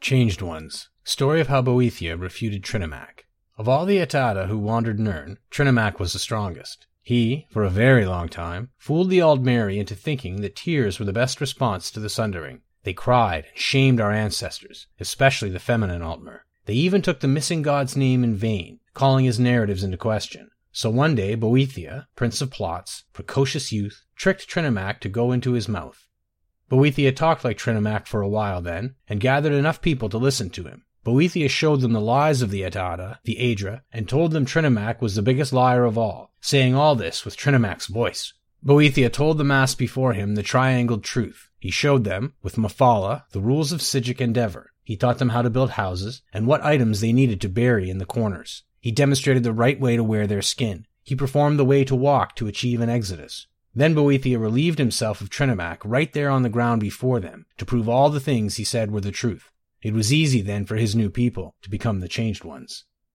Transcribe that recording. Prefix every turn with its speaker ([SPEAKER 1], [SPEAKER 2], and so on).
[SPEAKER 1] Changed Ones Story of how Boethiah refuted Trinimac. Of all the Et'ada who wandered Nirn, Trinimac was the strongest. He, for a very long time, fooled the Aldmer into thinking that tears were the best response to the Sundering. They cried and shamed our ancestors, especially the feminine Altmer. They even took the missing god's name in vain, calling his narratives into question. So one day, Boethiah, prince of plots, precocious youth, tricked Trinimac to go into his mouth. Boethiah talked like Trinimac for a while then, and gathered enough people to listen to him. Boethiah showed them the lies of the Et'ada, the Aedra, and told them Trinimac was the biggest liar of all, saying all this with Trinimac's voice. Boethiah told the mass before him the triangled truth. He showed them, with Mephala, the rules of Psijic endeavor. He taught them how to build houses and what items they needed to bury in the corners. He demonstrated the right way to wear their skin. He performed the way to walk to achieve an exodus. Then Boethiah relieved himself of Trinimac right there on the ground before them to prove all the things he said were the truth. It was easy then for his new people to become the changed ones.